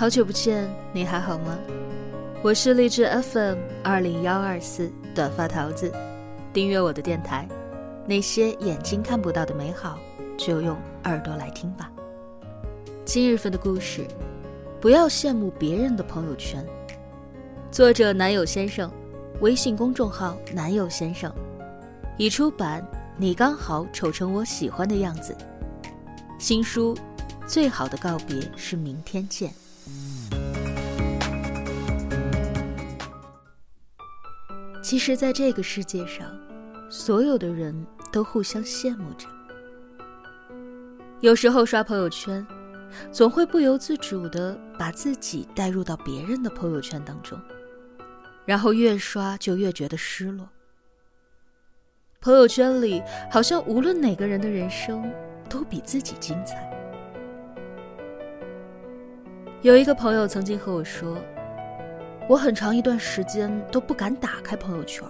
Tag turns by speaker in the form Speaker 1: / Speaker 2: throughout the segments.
Speaker 1: 好久不见，你还好吗？我是励志 FM 二零幺二四短发桃子，订阅我的电台，那些眼睛看不到的美好，就用耳朵来听吧。今日份的故事，不要羡慕别人的朋友圈。作者男友先生，微信公众号男友先生，已出版。你刚好丑成我喜欢的样子。新书，最好的告别是明天见。其实，在这个世界上，所有的人都互相羡慕着。有时候刷朋友圈，总会不由自主的把自己带入到别人的朋友圈当中，然后越刷就越觉得失落。朋友圈里，好像无论哪个人的人生都比自己精彩。有一个朋友曾经和我说。我很长一段时间都不敢打开朋友圈，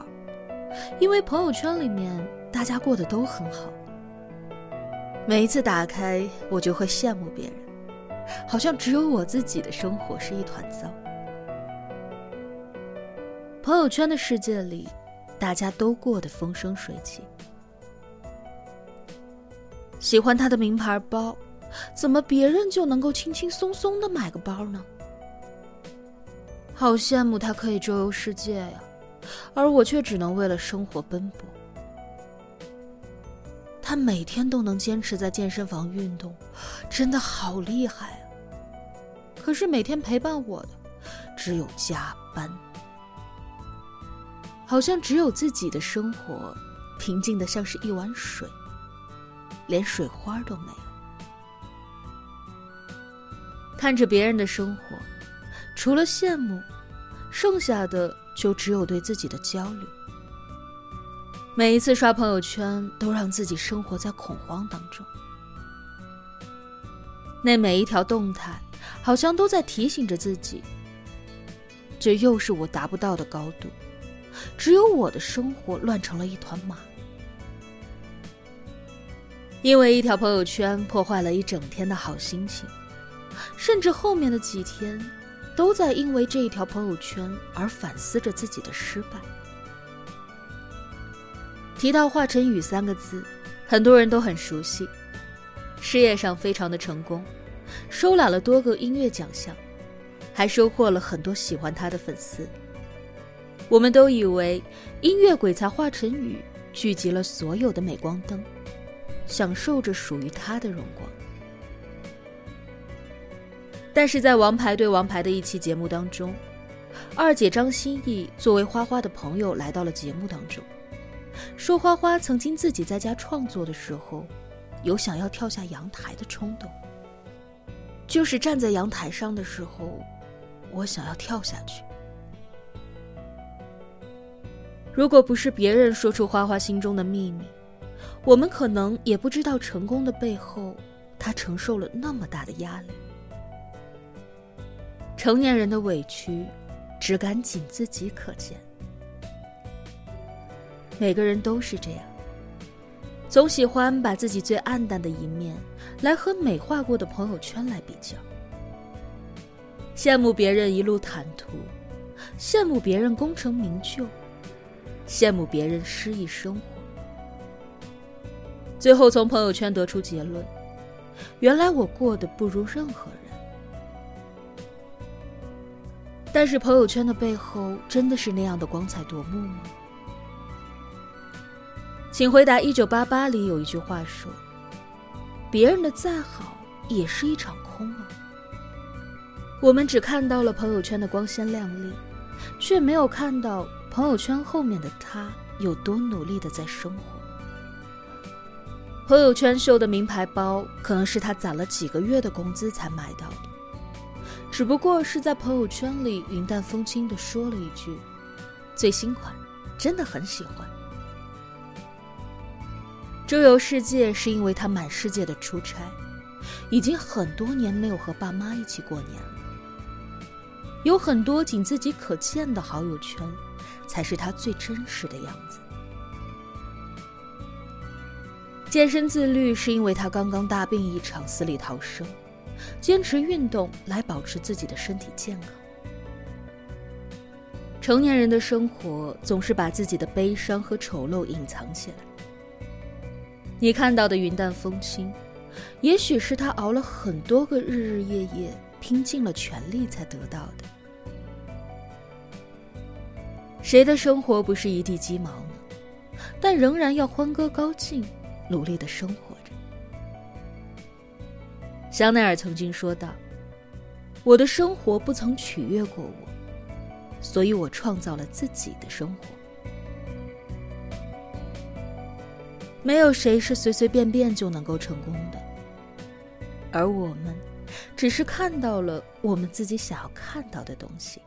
Speaker 1: 因为朋友圈里面大家过得都很好。每一次打开，我就会羡慕别人，好像只有我自己的生活是一团糟。朋友圈的世界里，大家都过得风生水起。喜欢他的名牌包，怎么别人就能够轻轻松松的买个包呢？好羡慕他可以周游世界呀，而我却只能为了生活奔波。他每天都能坚持在健身房运动，真的好厉害啊！可是每天陪伴我的只有加班，好像只有自己的生活平静的像是一碗水，连水花都没有。看着别人的生活。除了羡慕，剩下的就只有对自己的焦虑。每一次刷朋友圈，都让自己生活在恐慌当中。那每一条动态，好像都在提醒着自己：这又是我达不到的高度，只有我的生活乱成了一团麻。因为一条朋友圈破坏了一整天的好心情，甚至后面的几天。都在因为这一条朋友圈而反思着自己的失败。提到华晨宇三个字，很多人都很熟悉。事业上非常的成功，收揽了多个音乐奖项，还收获了很多喜欢他的粉丝。我们都以为音乐鬼才华晨宇聚集了所有的镁光灯，享受着属于他的荣光。但是在《王牌对王牌》的一期节目当中，二姐张歆艺作为花花的朋友来到了节目当中，说花花曾经自己在家创作的时候，有想要跳下阳台的冲动。就是站在阳台上的时候，我想要跳下去。如果不是别人说出花花心中的秘密，我们可能也不知道成功的背后，他承受了那么大的压力。成年人的委屈，只敢仅自己可见。每个人都是这样，总喜欢把自己最暗淡的一面，来和美化过的朋友圈来比较。羡慕别人一路坦途，羡慕别人功成名就，羡慕别人诗意生活。最后从朋友圈得出结论：原来我过得不如任何人。但是朋友圈的背后真的是那样的光彩夺目吗？请回答。《一九八八》里有一句话说：“别人的再好也是一场空啊。”我们只看到了朋友圈的光鲜亮丽，却没有看到朋友圈后面的他有多努力的在生活。朋友圈秀的名牌包，可能是他攒了几个月的工资才买到的。只不过是在朋友圈里云淡风轻地说了一句：“最新款，真的很喜欢。”周游世界是因为他满世界的出差，已经很多年没有和爸妈一起过年了。有很多仅自己可见的好友圈，才是他最真实的样子。健身自律是因为他刚刚大病一场，死里逃生。坚持运动来保持自己的身体健康。成年人的生活总是把自己的悲伤和丑陋隐藏起来。你看到的云淡风轻，也许是他熬了很多个日日夜夜，拼尽了全力才得到的。谁的生活不是一地鸡毛呢？但仍然要欢歌高进，努力的生活。香奈儿曾经说道：“我的生活不曾取悦过我。”所以我创造了自己的生活。没有谁是随随便便就能够成功的，而我们只是看到了我们自己想要看到的东西。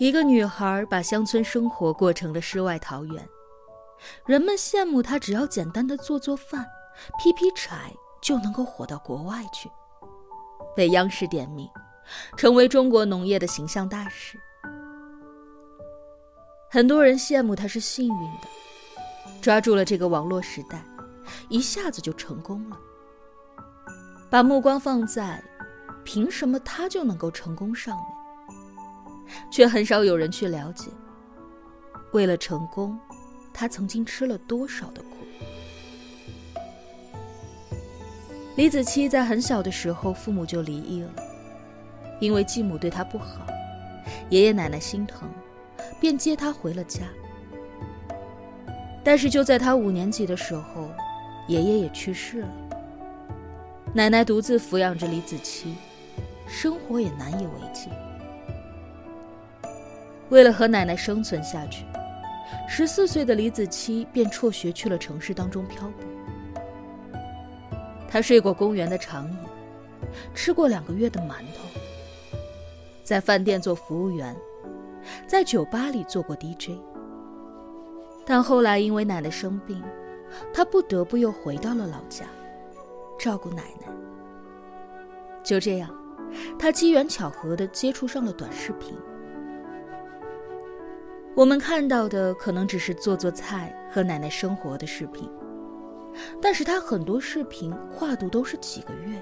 Speaker 1: 一个女孩把乡村生活过成了世外桃源，人们羡慕她，只要简单的做做饭、劈劈柴就能够火到国外去，被央视点名。成为中国农业的形象大使，很多人羡慕他是幸运的，抓住了这个网络时代，一下子就成功了。把目光放在凭什么他就能够成功上面，却很少有人去了解，为了成功，他曾经吃了多少的苦。李子柒在很小的时候，父母就离异了。因为继母对她不好，爷爷奶奶心疼，便接她回了家。但是就在他五年级的时候，爷爷也去世了，奶奶独自抚养着李子柒，生活也难以为继。为了和奶奶生存下去，十四岁的李子柒便辍学去了城市当中漂泊。他睡过公园的长椅，吃过两个月的馒头。在饭店做服务员，在酒吧里做过 DJ，但后来因为奶奶生病，他不得不又回到了老家，照顾奶奶。就这样，他机缘巧合的接触上了短视频。我们看到的可能只是做做菜和奶奶生活的视频，但是他很多视频跨度都是几个月、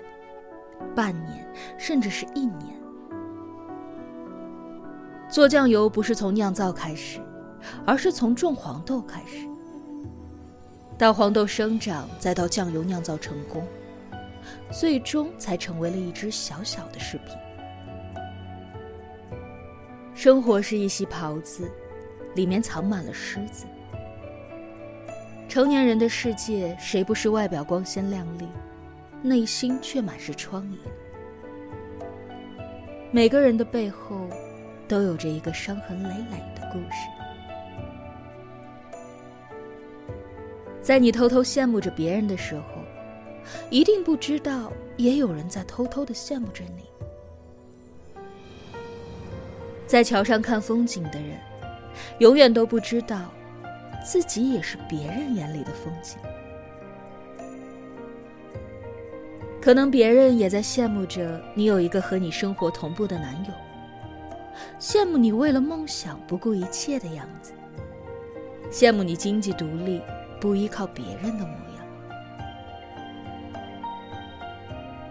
Speaker 1: 半年，甚至是一年。做酱油不是从酿造开始，而是从种黄豆开始。到黄豆生长，再到酱油酿造成功，最终才成为了一只小小的视频。生活是一袭袍子，里面藏满了虱子。成年人的世界，谁不是外表光鲜亮丽，内心却满是疮痍？每个人的背后。都有着一个伤痕累累的故事。在你偷偷羡慕着别人的时候，一定不知道也有人在偷偷的羡慕着你。在桥上看风景的人，永远都不知道，自己也是别人眼里的风景。可能别人也在羡慕着你有一个和你生活同步的男友。羡慕你为了梦想不顾一切的样子，羡慕你经济独立不依靠别人的模样。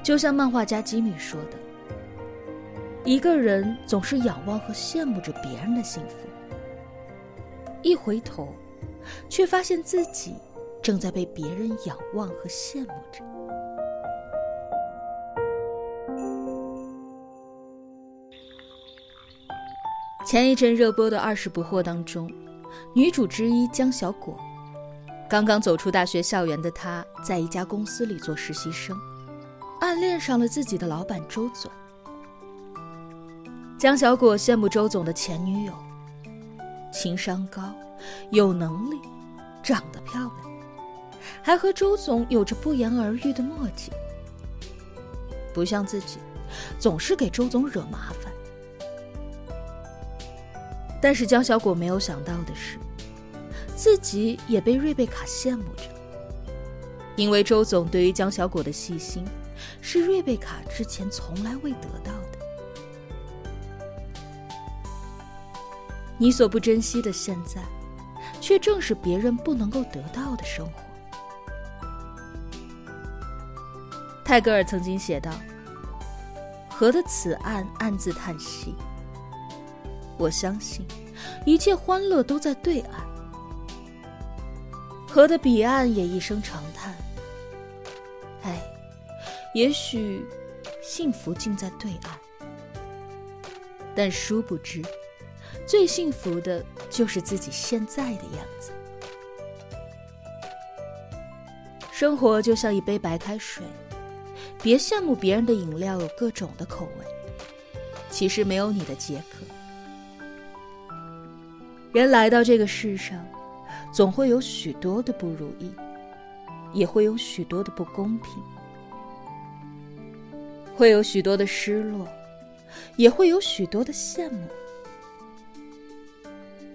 Speaker 1: 就像漫画家吉米说的：“一个人总是仰望和羡慕着别人的幸福，一回头，却发现自己正在被别人仰望和羡慕着。”前一阵热播的《二十不惑》当中，女主之一江小果，刚刚走出大学校园的她，在一家公司里做实习生，暗恋上了自己的老板周总。江小果羡慕周总的前女友，情商高，有能力，长得漂亮，还和周总有着不言而喻的默契，不像自己，总是给周总惹麻烦。但是江小果没有想到的是，自己也被瑞贝卡羡慕着。因为周总对于江小果的细心，是瑞贝卡之前从来未得到的。你所不珍惜的现在，却正是别人不能够得到的生活。泰戈尔曾经写道：“河的此岸暗自叹息。”我相信，一切欢乐都在对岸。河的彼岸也一声长叹：“哎，也许幸福尽在对岸。”但殊不知，最幸福的就是自己现在的样子。生活就像一杯白开水，别羡慕别人的饮料有各种的口味，其实没有你的解渴。人来到这个世上，总会有许多的不如意，也会有许多的不公平，会有许多的失落，也会有许多的羡慕。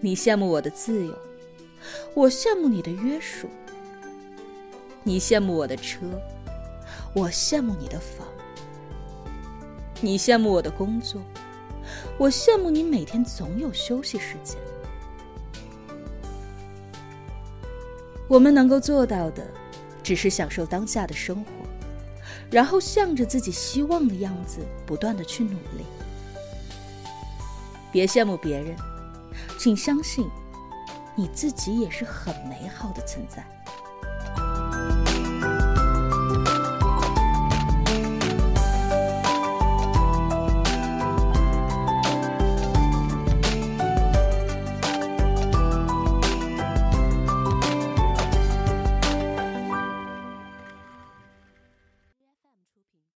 Speaker 1: 你羡慕我的自由，我羡慕你的约束。你羡慕我的车，我羡慕你的房；你羡慕我的工作，我羡慕你每天总有休息时间。我们能够做到的，只是享受当下的生活，然后向着自己希望的样子不断的去努力。别羡慕别人，请相信，你自己也是很美好的存在。